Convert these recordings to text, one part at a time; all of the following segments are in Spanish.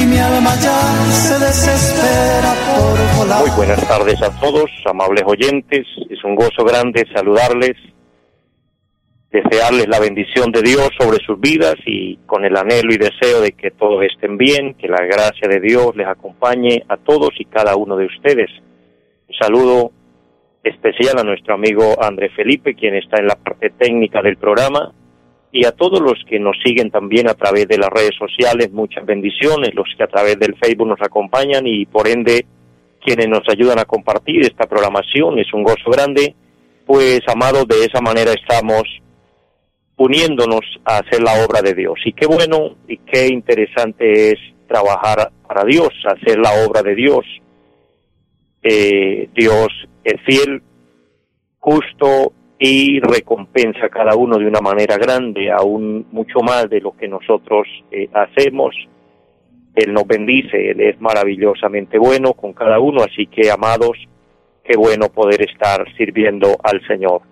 y mi alma ya se desespera por volar. Muy buenas tardes a todos, amables oyentes. Es un gozo grande saludarles, desearles la bendición de Dios sobre sus vidas y con el anhelo y deseo de que todos estén bien, que la gracia de Dios les acompañe a todos y cada uno de ustedes. Un saludo especial a nuestro amigo André Felipe, quien está en la parte técnica del programa, y a todos los que nos siguen también a través de las redes sociales, muchas bendiciones, los que a través del Facebook nos acompañan y por ende quienes nos ayudan a compartir esta programación, es un gozo grande, pues amados, de esa manera estamos uniéndonos a hacer la obra de Dios. Y qué bueno y qué interesante es trabajar para Dios, hacer la obra de Dios. Eh, Dios es fiel, justo y recompensa a cada uno de una manera grande, aún mucho más de lo que nosotros eh, hacemos. Él nos bendice, Él es maravillosamente bueno con cada uno, así que amados, qué bueno poder estar sirviendo al Señor.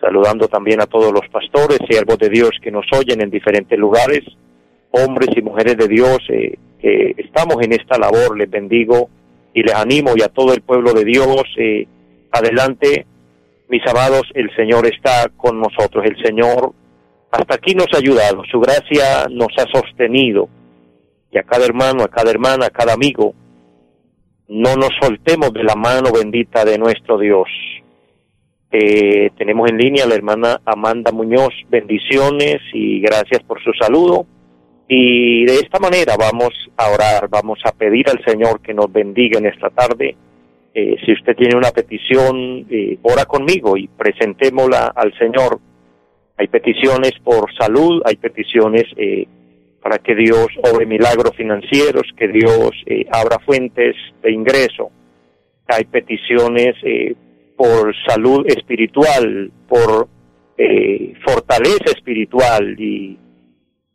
Saludando también a todos los pastores, siervos de Dios que nos oyen en diferentes lugares, hombres y mujeres de Dios eh, que estamos en esta labor, les bendigo y les animo y a todo el pueblo de Dios, eh, adelante mis amados, el Señor está con nosotros. El Señor hasta aquí nos ha ayudado. Su gracia nos ha sostenido. Y a cada hermano, a cada hermana, a cada amigo, no nos soltemos de la mano bendita de nuestro Dios. Eh, tenemos en línea a la hermana Amanda Muñoz. Bendiciones y gracias por su saludo. Y de esta manera vamos a orar, vamos a pedir al Señor que nos bendiga en esta tarde eh, si usted tiene una petición, eh, ora conmigo y presentémosla al Señor. Hay peticiones por salud, hay peticiones eh, para que Dios obre milagros financieros, que Dios abra fuentes de ingreso. Hay peticiones por salud espiritual, por fortaleza espiritual y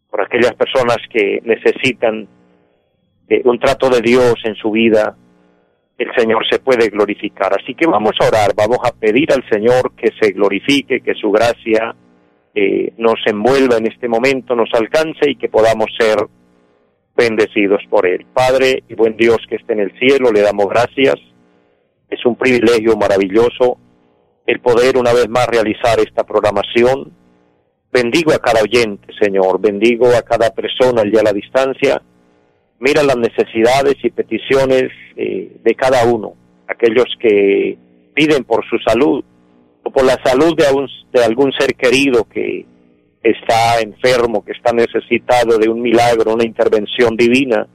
por aquellas personas que necesitan un trato de Dios en su vida el Señor se puede glorificar. Así que vamos a orar, vamos a pedir al Señor que se glorifique, que su gracia eh, nos envuelva en este momento, nos alcance y que podamos ser bendecidos por Él. Padre y buen Dios que esté en el cielo, le damos gracias. Es un privilegio maravilloso el poder una vez más realizar esta programación. Bendigo a cada oyente, Señor, bendigo a cada persona allá a la distancia mira las necesidades y peticiones eh, de cada uno, aquellos que piden por su salud o por la salud de, de algún ser querido que está enfermo, que está necesitado de un milagro, una intervención divina,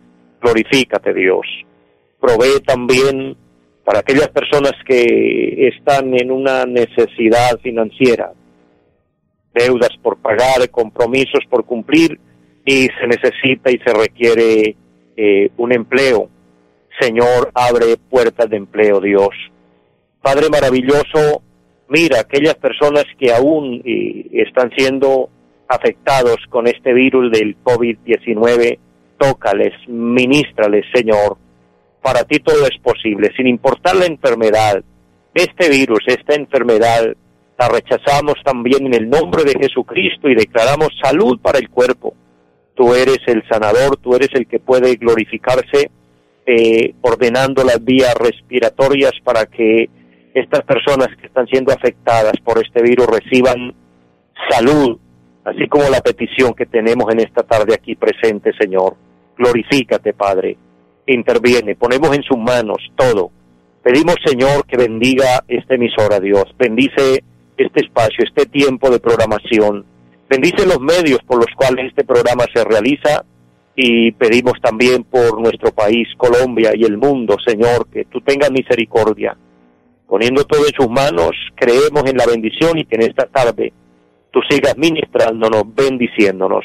glorifícate Dios. Provee también para aquellas personas que están en una necesidad financiera, deudas por pagar, compromisos por cumplir y se necesita y se requiere eh, un empleo. Señor, abre puertas de empleo, Dios. Padre maravilloso, mira aquellas personas que aún eh, están siendo afectados con este virus del COVID-19, tócales, ministrales, Señor. Para ti todo es posible, sin importar la enfermedad. Este virus, esta enfermedad, la rechazamos también en el nombre de Jesucristo y declaramos salud para el cuerpo tú eres el sanador, tú eres el que puede glorificarse eh, ordenando las vías respiratorias para que estas personas que están siendo afectadas por este virus reciban salud, así como la petición que tenemos en esta tarde aquí presente, Señor. Glorifícate, Padre. Interviene, ponemos en sus manos todo. Pedimos, Señor, que bendiga esta emisora, Dios. Bendice este espacio, este tiempo de programación Bendice los medios por los cuales este programa se realiza y pedimos también por nuestro país, Colombia y el mundo, Señor, que tú tengas misericordia. Poniendo todo en sus manos, creemos en la bendición y que en esta tarde tú sigas ministrándonos, bendiciéndonos.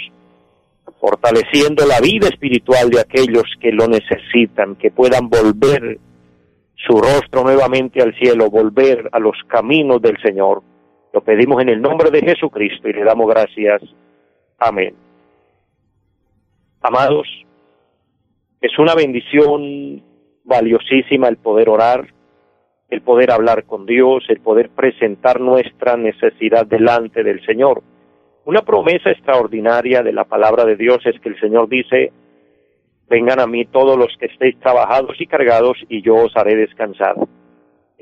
fortaleciendo la vida espiritual de aquellos que lo necesitan, que puedan volver su rostro nuevamente al cielo, volver a los caminos del Señor. Lo pedimos en el nombre de Jesucristo y le damos gracias. Amén. Amados, es una bendición valiosísima el poder orar, el poder hablar con Dios, el poder presentar nuestra necesidad delante del Señor. Una promesa extraordinaria de la palabra de Dios es que el Señor dice, vengan a mí todos los que estéis trabajados y cargados y yo os haré descansar.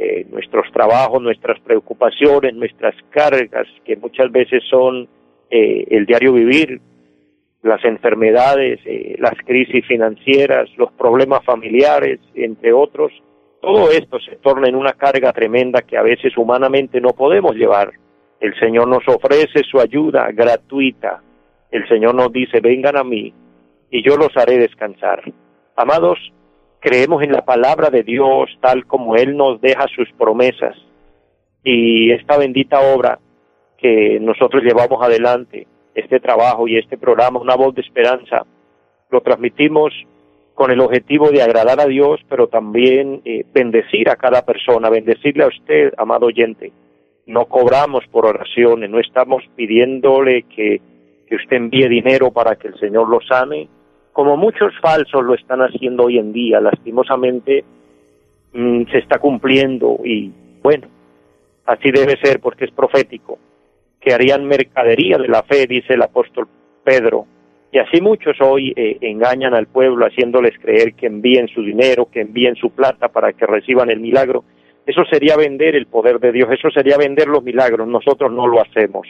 Eh, nuestros trabajos, nuestras preocupaciones, nuestras cargas, que muchas veces son eh, el diario vivir, las enfermedades, eh, las crisis financieras, los problemas familiares, entre otros, todo esto se torna en una carga tremenda que a veces humanamente no podemos llevar. El Señor nos ofrece su ayuda gratuita. El Señor nos dice, vengan a mí y yo los haré descansar. Amados, creemos en la palabra de Dios tal como Él nos deja sus promesas y esta bendita obra que nosotros llevamos adelante, este trabajo y este programa, una voz de esperanza, lo transmitimos con el objetivo de agradar a Dios, pero también eh, bendecir a cada persona, bendecirle a usted, amado oyente. No cobramos por oraciones, no estamos pidiéndole que, que usted envíe dinero para que el Señor lo sane, como muchos falsos lo están haciendo hoy en día, lastimosamente mm, se está cumpliendo y bueno, así debe ser porque es profético, que harían mercadería de la fe, dice el apóstol Pedro, y así muchos hoy eh, engañan al pueblo haciéndoles creer que envíen su dinero, que envíen su plata para que reciban el milagro. Eso sería vender el poder de Dios, eso sería vender los milagros. Nosotros no lo hacemos.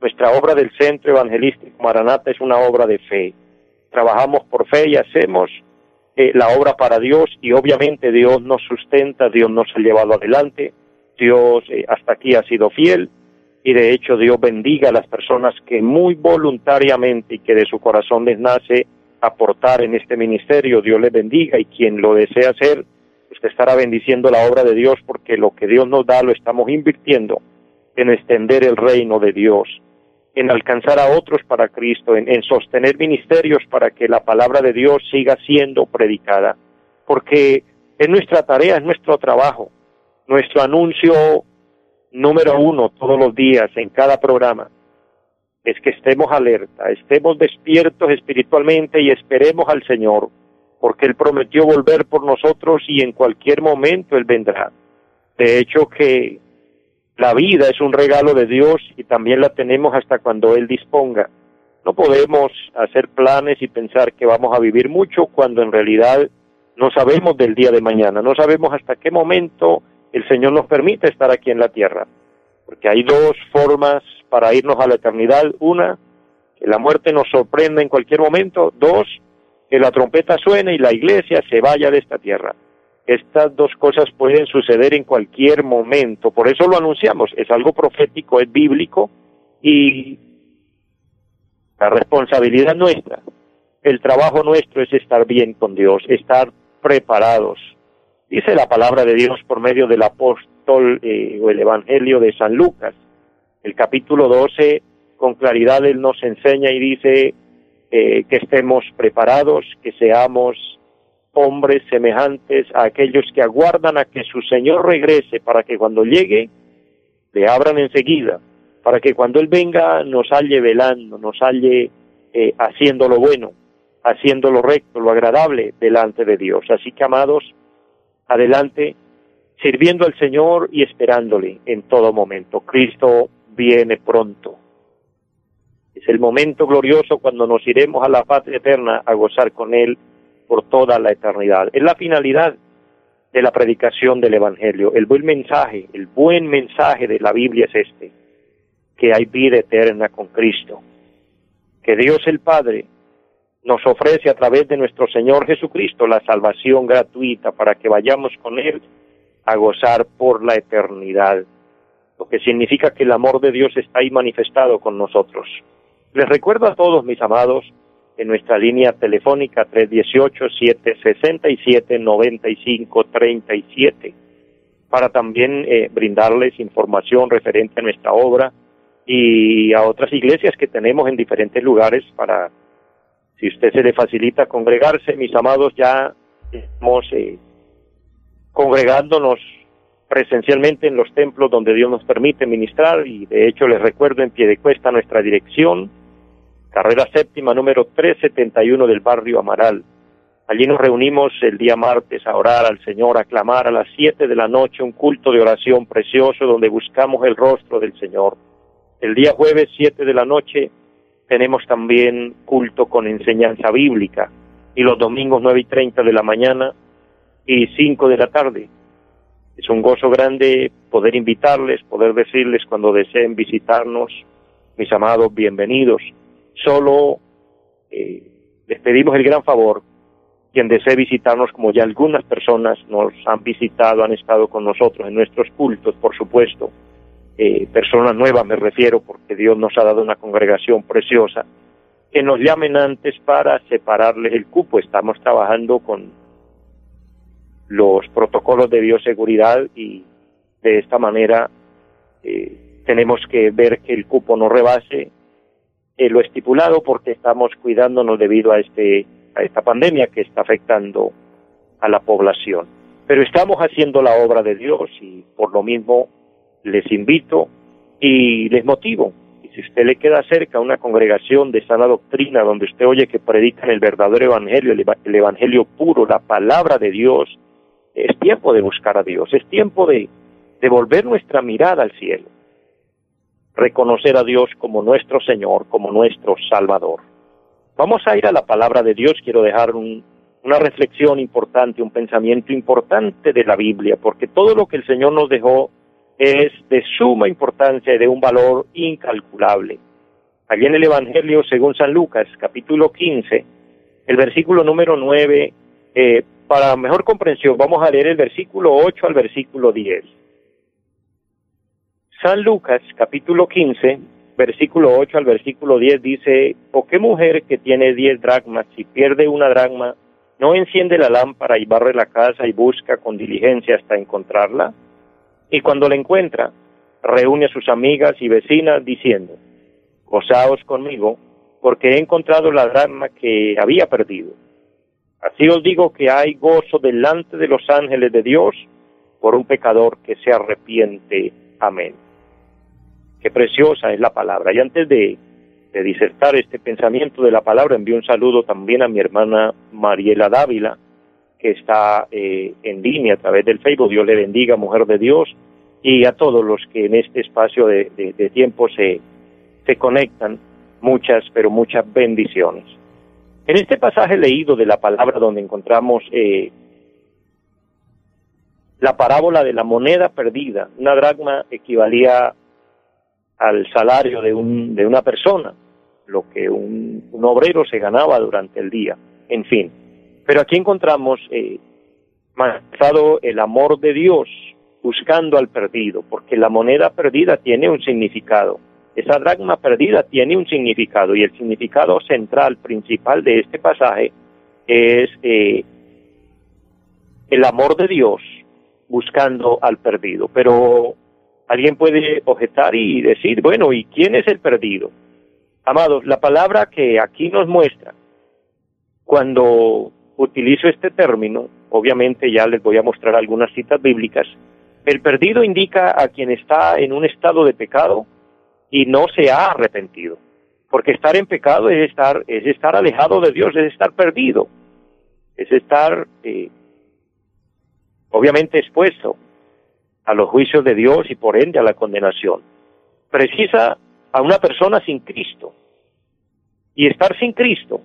Nuestra obra del Centro Evangelístico Maranata es una obra de fe. Trabajamos por fe y hacemos eh, la obra para Dios y obviamente Dios nos sustenta, Dios nos ha llevado adelante, Dios eh, hasta aquí ha sido fiel y de hecho Dios bendiga a las personas que muy voluntariamente y que de su corazón les nace aportar en este ministerio, Dios les bendiga y quien lo desea hacer, usted estará bendiciendo la obra de Dios porque lo que Dios nos da lo estamos invirtiendo en extender el reino de Dios, en alcanzar a otros para Cristo, en, en sostener ministerios para que la palabra de Dios siga siendo predicada, porque es nuestra tarea, es nuestro trabajo, nuestro anuncio número uno todos los días en cada programa es que estemos alerta, estemos despiertos espiritualmente y esperemos al Señor, porque Él prometió volver por nosotros y en cualquier momento Él vendrá. De hecho que la vida es un regalo de Dios y también la tenemos hasta cuando Él disponga. No podemos hacer planes y pensar que vamos a vivir mucho cuando en realidad no sabemos del día de mañana, no sabemos hasta qué momento el Señor nos permite estar aquí en la tierra. Porque hay dos formas para irnos a la eternidad. Una, que la muerte nos sorprenda en cualquier momento. Dos, que la trompeta suene y la iglesia se vaya de esta tierra. Estas dos cosas pueden suceder en cualquier momento. Por eso lo anunciamos. Es algo profético, es bíblico y la responsabilidad nuestra, el trabajo nuestro es estar bien con Dios, estar preparados Dice la palabra de Dios por medio del apóstol eh, o el Evangelio de San Lucas. El capítulo 12, con claridad, él nos enseña y dice eh, que estemos preparados, que seamos hombres semejantes a aquellos que aguardan a que su Señor regrese para que cuando llegue le abran enseguida, para que cuando Él venga nos halle velando, nos halle eh, haciendo lo bueno, haciendo lo recto, lo agradable delante de Dios. Así que, amados, adelante, sirviendo al Señor y esperándole en todo momento. Cristo viene pronto. Es el momento glorioso cuando nos iremos a la patria eterna a gozar con Él por toda la eternidad. Es la finalidad de la predicación del Evangelio. El buen mensaje, el buen mensaje de la Biblia es este, que hay vida eterna con Cristo, que Dios el Padre nos ofrece a través de nuestro Señor Jesucristo la salvación gratuita para que vayamos con Él a gozar por la eternidad, lo que significa que el amor de Dios está ahí manifestado con nosotros. Les recuerdo a todos mis amados en nuestra línea telefónica 318-767-9537 para también eh, brindarles información referente a nuestra obra y a otras iglesias que tenemos en diferentes lugares para Si usted se le facilita congregarse, mis amados, ya estamos eh, congregándonos presencialmente en los templos donde Dios nos permite ministrar y de hecho les recuerdo en pie de cuesta nuestra dirección, carrera séptima número 371 del barrio Amaral. Allí nos reunimos el día martes a orar al Señor, a clamar a las siete de la noche un culto de oración precioso donde buscamos el rostro del Señor. El día jueves siete de la noche tenemos también culto con enseñanza bíblica y los domingos nueve y treinta de la mañana y cinco de la tarde es un gozo grande poder invitarles, poder decirles cuando deseen visitarnos, mis amados, bienvenidos. Solo eh, les pedimos el gran favor, quien desee visitarnos, como ya algunas personas nos han visitado, han estado con nosotros en nuestros cultos, por supuesto, eh, personas nuevas me refiero, porque Dios nos ha dado una congregación preciosa, que nos llamen antes para separarles el cupo. Estamos trabajando con los protocolos de bioseguridad y de esta manera eh, tenemos que ver que el cupo no rebase eh, lo estipulado porque estamos cuidándonos debido a este a esta pandemia que está afectando a la población. Pero estamos haciendo la obra de Dios y por lo mismo les invito y les motivo. Y si usted le queda cerca una congregación de sana doctrina donde usted oye que predican el verdadero evangelio, el evangelio puro, la palabra de Dios, es tiempo de buscar a Dios, es tiempo de, de volver nuestra mirada al cielo, reconocer a Dios como nuestro Señor, como nuestro Salvador. Vamos a ir a la palabra de Dios, quiero dejar una reflexión importante, un pensamiento importante de la Biblia, porque todo lo que el Señor nos dejó es de suma importancia y de un valor incalculable. Allí en el Evangelio, según San Lucas, capítulo 15, el versículo número 9, eh, para mejor comprensión, vamos a leer el versículo 8 al versículo 10. San Lucas, capítulo 15, versículo 8 al versículo 10 dice, ¿o qué mujer que tiene 10 dracmas, si pierde una dracma, no enciende la lámpara y barre la casa y busca con diligencia hasta encontrarla? Y cuando la encuentra, reúne a sus amigas y vecinas diciendo, gozaos conmigo, porque he encontrado la dracma que había perdido. Así os digo que hay gozo delante de los ángeles de Dios por un pecador que se arrepiente. Amén. Qué preciosa es la palabra. Y antes de, disertar este pensamiento de la palabra, envío un saludo también a mi hermana Mariela Dávila, que está eh, en línea a través del Facebook. Dios le bendiga, mujer de Dios, y a todos los que en este espacio de, tiempo se, se conectan. Muchas, pero muchas bendiciones. En este pasaje leído de la palabra donde encontramos eh, la parábola de la moneda perdida, una dracma equivalía al salario de, un, de una persona, lo que un, obrero se ganaba durante el día, en fin. Pero aquí encontramos eh, el amor de Dios buscando al perdido, porque la moneda perdida tiene un significado. Esa dracma perdida tiene un significado y el significado central, principal de este pasaje es eh, el amor de Dios buscando al perdido. Pero alguien puede objetar y decir, bueno, ¿y quién es el perdido? Amados, la palabra que aquí nos muestra, cuando utilizo este término, obviamente ya les voy a mostrar algunas citas bíblicas, el perdido indica a quien está en un estado de pecado y no se ha arrepentido. Porque estar en pecado es estar, es estar alejado de Dios, es estar perdido, es estar eh, obviamente expuesto a los juicios de Dios y por ende a la condenación. Precisa a una persona sin Cristo. Y estar sin Cristo,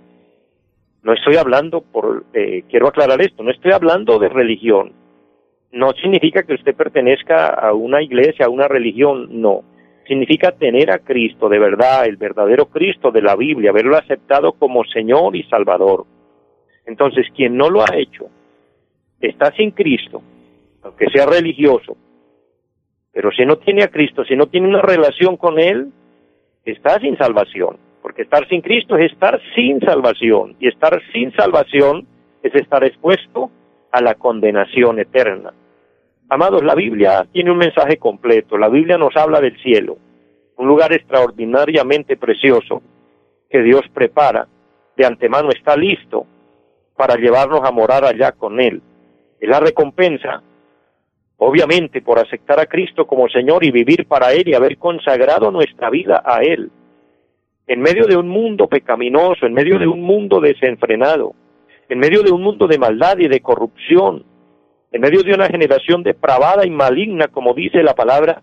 no estoy hablando por, eh, quiero aclarar esto, no estoy hablando de religión. No significa que usted pertenezca a una iglesia, a una religión, no significa tener a Cristo de verdad, el verdadero Cristo de la Biblia, haberlo aceptado como Señor y Salvador. Entonces, quien no lo ha hecho, está sin Cristo, aunque sea religioso, pero si no tiene a Cristo, si no tiene una relación con Él, está sin salvación, porque estar sin Cristo es estar sin salvación, y estar sin salvación es estar expuesto a la condenación eterna. Amados, la Biblia tiene un mensaje completo. La Biblia nos habla del cielo, un lugar extraordinariamente precioso que Dios prepara de antemano está listo para llevarnos a morar allá con Él. Es la recompensa, obviamente, por aceptar a Cristo como Señor y vivir para Él y haber consagrado nuestra vida a Él. En medio de un mundo pecaminoso, en medio de un mundo desenfrenado, en medio de un mundo de maldad y de corrupción, en medio de una generación depravada y maligna, como dice la palabra,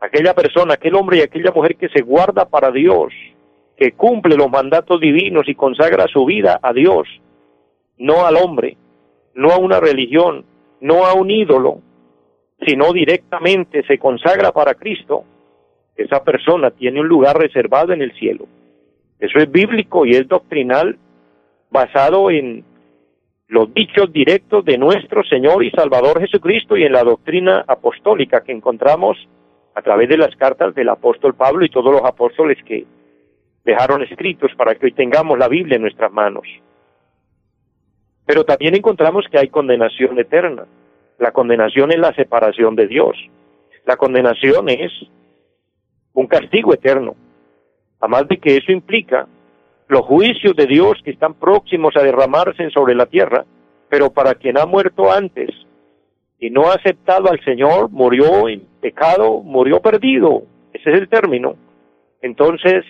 aquella persona, aquel hombre y aquella mujer que se guarda para Dios, que cumple los mandatos divinos y consagra su vida a Dios, no al hombre, no a una religión, no a un ídolo, sino directamente se consagra para Cristo, esa persona tiene un lugar reservado en el cielo. Eso es bíblico y es doctrinal basado en los dichos directos de nuestro Señor y Salvador Jesucristo y en la doctrina apostólica que encontramos a través de las cartas del apóstol Pablo y todos los apóstoles que dejaron escritos para que hoy tengamos la Biblia en nuestras manos. Pero también encontramos que hay condenación eterna. La condenación es la separación de Dios. La condenación es un castigo eterno. Además de que eso implica los juicios de Dios que están próximos a derramarse sobre la tierra, pero para quien ha muerto antes y no ha aceptado al Señor, murió en pecado, murió perdido. Ese es el término. Entonces,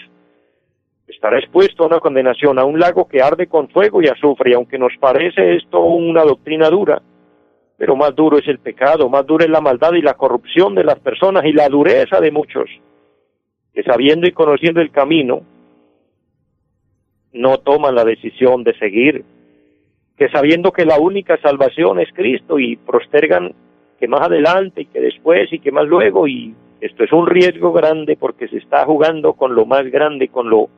estará expuesto a una condenación, a un lago que arde con fuego y azufre, y aunque nos parece esto una doctrina dura, pero más duro es el pecado, más dura es la maldad y la corrupción de las personas y la dureza de muchos, que sabiendo y conociendo el camino, no toman la decisión de seguir, que sabiendo que la única salvación es Cristo y postergan que más adelante y que después y que más luego y esto es un riesgo grande porque se está jugando con lo más grande, con lo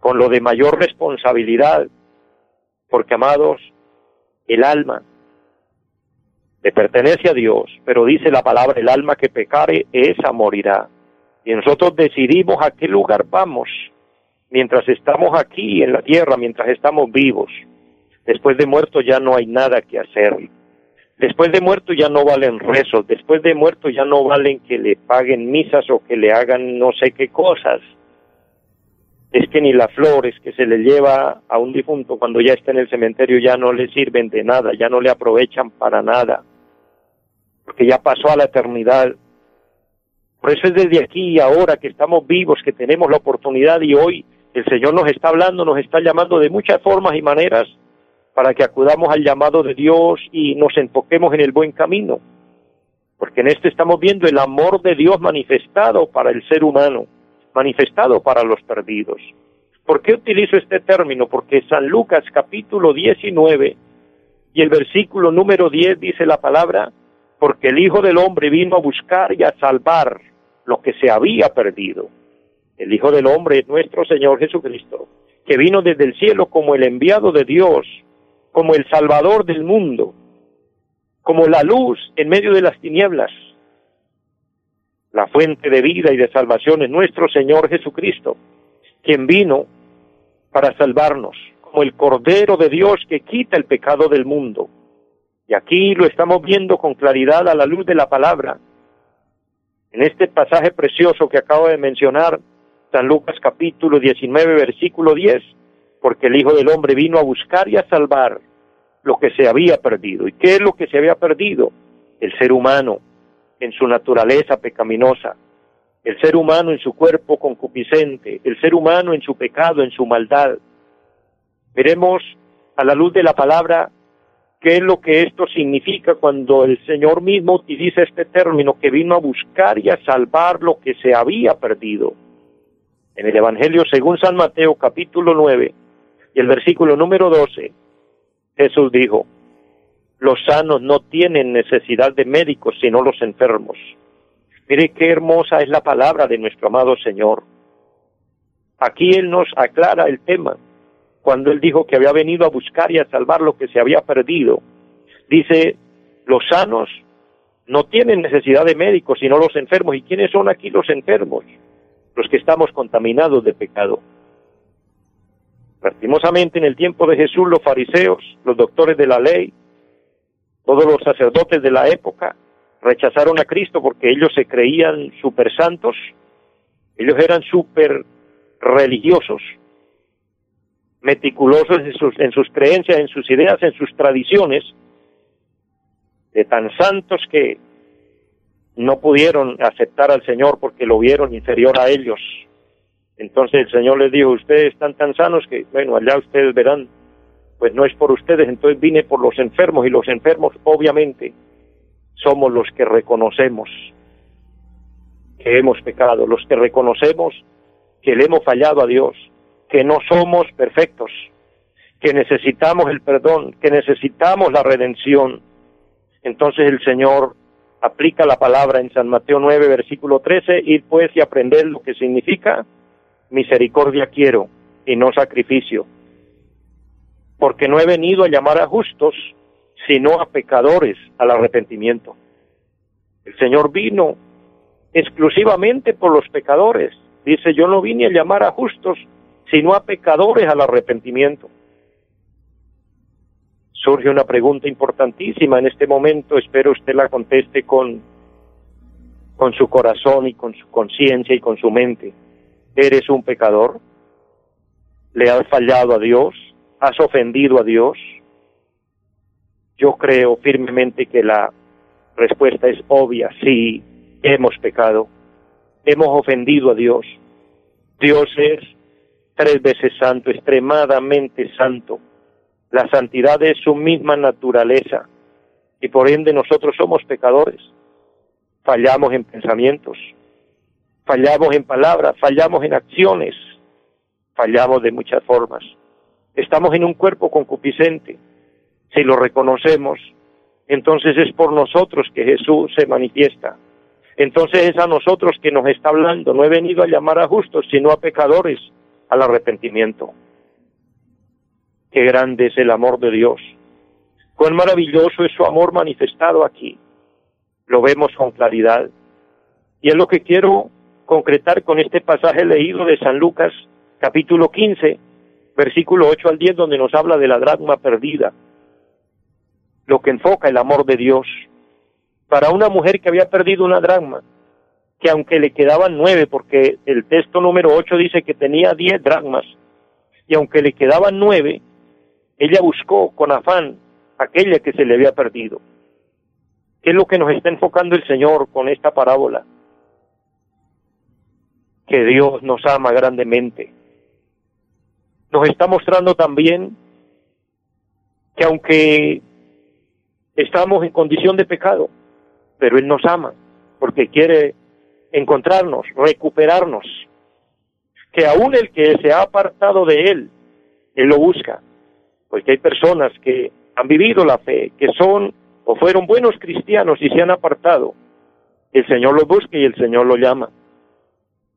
con lo de mayor responsabilidad, porque amados, el alma pertenece a Dios, pero dice la palabra, el alma que pecare, esa morirá. Y nosotros decidimos a qué lugar vamos mientras estamos aquí en la tierra, mientras estamos vivos. Después de muerto ya no hay nada que hacer. Después de muerto ya no valen rezos, después de muerto ya no valen que le paguen misas o que le hagan no sé qué cosas. Es que ni las flores que se le lleva a un difunto cuando ya está en el cementerio ya no le sirven de nada, ya no le aprovechan para nada, porque ya pasó a la eternidad. Por eso es desde aquí y ahora que estamos vivos, que tenemos la oportunidad y hoy el Señor nos está hablando, nos está llamando de muchas formas y maneras para que acudamos al llamado de Dios y nos enfoquemos en el buen camino. Porque en esto estamos viendo el amor de Dios manifestado para el ser humano, manifestado para los perdidos. ¿Por qué utilizo este término? Porque San Lucas capítulo 19 y el versículo número 10 dice la palabra, porque el Hijo del Hombre vino a buscar y a salvar lo que se había perdido el Hijo del Hombre, nuestro Señor Jesucristo, que vino desde el cielo como el enviado de Dios, como el Salvador del mundo, como la luz en medio de las tinieblas. La fuente de vida y de salvación es nuestro Señor Jesucristo, quien vino para salvarnos, como el Cordero de Dios que quita el pecado del mundo. Y aquí lo estamos viendo con claridad a la luz de la palabra. En este pasaje precioso que acabo de mencionar, San Lucas capítulo 19, versículo 10, porque el Hijo del Hombre vino a buscar y a salvar lo que se había perdido. ¿Y qué es lo que se había perdido? El ser humano en su naturaleza pecaminosa, el ser humano en su cuerpo concupiscente, el ser humano en su pecado, en su maldad. Veremos a la luz de la palabra qué es lo que esto significa cuando el Señor mismo utiliza este término que vino a buscar y a salvar lo que se había perdido. En el Evangelio según San Mateo capítulo 9 y el versículo número 12, Jesús dijo, los sanos no tienen necesidad de médicos sino los enfermos. Mire qué hermosa es la palabra de nuestro amado Señor. Aquí Él nos aclara el tema. Cuando Él dijo que había venido a buscar y a salvar lo que se había perdido, dice, los sanos no tienen necesidad de médicos sino los enfermos. ¿Y quiénes son aquí los enfermos? los que estamos contaminados de pecado. Lastimosamente en el tiempo de Jesús los fariseos, los doctores de la ley, todos los sacerdotes de la época rechazaron a Cristo porque ellos se creían super santos, ellos eran super religiosos. Meticulosos en sus, en sus creencias, en sus ideas, en sus tradiciones, de tan santos que no pudieron aceptar al Señor porque lo vieron inferior a ellos. Entonces el Señor les dijo, ustedes están tan sanos que, bueno, allá ustedes verán, pues no es por ustedes, entonces vine por los enfermos y los enfermos obviamente somos los que reconocemos que hemos pecado, los que reconocemos que le hemos fallado a Dios, que no somos perfectos, que necesitamos el perdón, que necesitamos la redención. Entonces el Señor aplica la palabra en San Mateo 9, versículo 13, ir pues y aprender lo que significa misericordia quiero y no sacrificio, porque no he venido a llamar a justos, sino a pecadores al arrepentimiento. El Señor vino exclusivamente por los pecadores. Dice, yo no vine a llamar a justos, sino a pecadores al arrepentimiento. Surge una pregunta importantísima en este momento, espero usted la conteste con, con su corazón y con su conciencia y con su mente. ¿Eres un pecador? ¿Le has fallado a Dios? ¿Has ofendido a Dios? Yo creo firmemente que la respuesta es obvia, sí, hemos pecado, hemos ofendido a Dios. Dios es tres veces santo, extremadamente santo. La santidad es su misma naturaleza y por ende nosotros somos pecadores. Fallamos en pensamientos, fallamos en palabras, fallamos en acciones, fallamos de muchas formas. Estamos en un cuerpo concupiscente. Si lo reconocemos, entonces es por nosotros que Jesús se manifiesta. Entonces es a nosotros que nos está hablando. No he venido a llamar a justos, sino a pecadores al arrepentimiento. Qué grande es el amor de Dios. Cuán maravilloso es su amor manifestado aquí. Lo vemos con claridad. Y es lo que quiero concretar con este pasaje leído de San Lucas, capítulo 15, versículo 8 al 10, donde nos habla de la dracma perdida. Lo que enfoca el amor de Dios. Para una mujer que había perdido una dracma, que aunque le quedaban nueve, porque el texto número ocho dice que tenía diez dracmas, y aunque le quedaban nueve, ella buscó con afán aquella que se le había perdido. ¿Qué es lo que nos está enfocando el Señor con esta parábola? Que Dios nos ama grandemente. Nos está mostrando también que aunque estamos en condición de pecado, pero Él nos ama porque quiere encontrarnos, recuperarnos. Que aún el que se ha apartado de Él, Él lo busca. Porque hay personas que han vivido la fe, que son o fueron buenos cristianos y se han apartado. El Señor los busca y el Señor lo llama.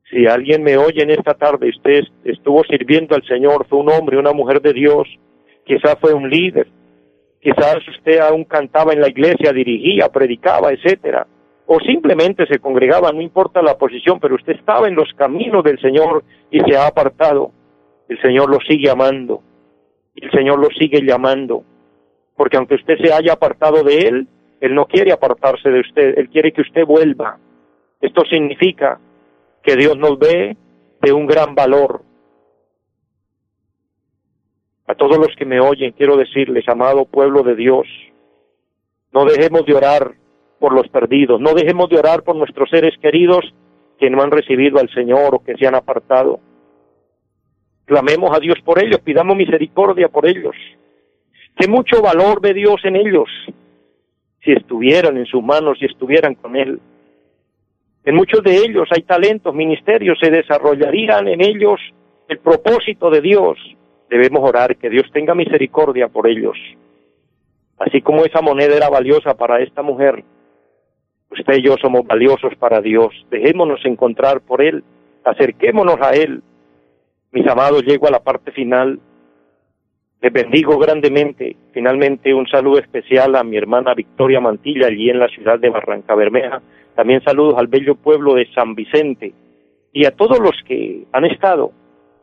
Si alguien me oye en esta tarde, usted estuvo sirviendo al Señor, fue un hombre, una mujer de Dios, quizás fue un líder, quizás usted aún cantaba en la iglesia, dirigía, predicaba, etcétera o simplemente se congregaba, no importa la posición, pero usted estaba en los caminos del Señor y se ha apartado, el Señor lo sigue amando, el Señor lo sigue llamando, porque aunque usted se haya apartado de Él, Él no quiere apartarse de usted, Él quiere que usted vuelva. Esto significa que Dios nos ve de un gran valor. A todos los que me oyen, quiero decirles, amado pueblo de Dios, no dejemos de orar por los perdidos. No dejemos de orar por nuestros seres queridos que no han recibido al Señor o que se han apartado. Clamemos a Dios por ellos, pidamos misericordia por ellos. Que mucho valor ve Dios en ellos si estuvieran en sus manos, si estuvieran con Él. En muchos de ellos hay talentos, ministerios, se desarrollarían en ellos el propósito de Dios. Debemos orar que Dios tenga misericordia por ellos. Así como esa moneda era valiosa para esta mujer, Usted y yo somos valiosos para Dios. Dejémonos encontrar por Él. Acerquémonos a Él. Mis amados, llego a la parte final. Les bendigo grandemente. Finalmente, un saludo especial a mi hermana Victoria Mantilla, allí en la ciudad de Barranca Bermeja. También saludos al bello pueblo de San Vicente y a todos los que han estado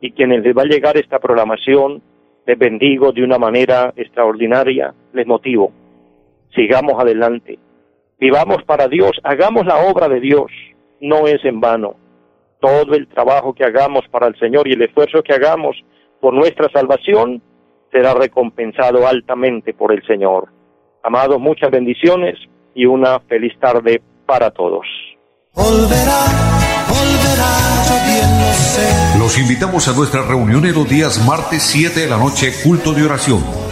y quienes les va a llegar esta programación. Les bendigo de una manera extraordinaria. Les motivo. Sigamos adelante Vivamos para Dios, hagamos la obra de Dios, no es en vano. Todo el trabajo que hagamos para el Señor y el esfuerzo que hagamos por nuestra salvación, será recompensado altamente por el Señor. Amados, muchas bendiciones y una feliz tarde para todos. Los invitamos a nuestra reunión en los días martes 7 de la noche, culto de oración.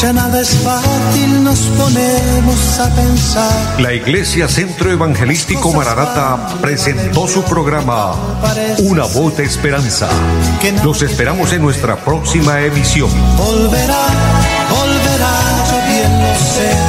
ya nada es fácil, nos ponemos a pensar. La Iglesia Centro Evangelístico Maranata presentó su programa Una voz de esperanza. Los esperamos en nuestra próxima emisión. Volverá, volverá, yo bien lo sé.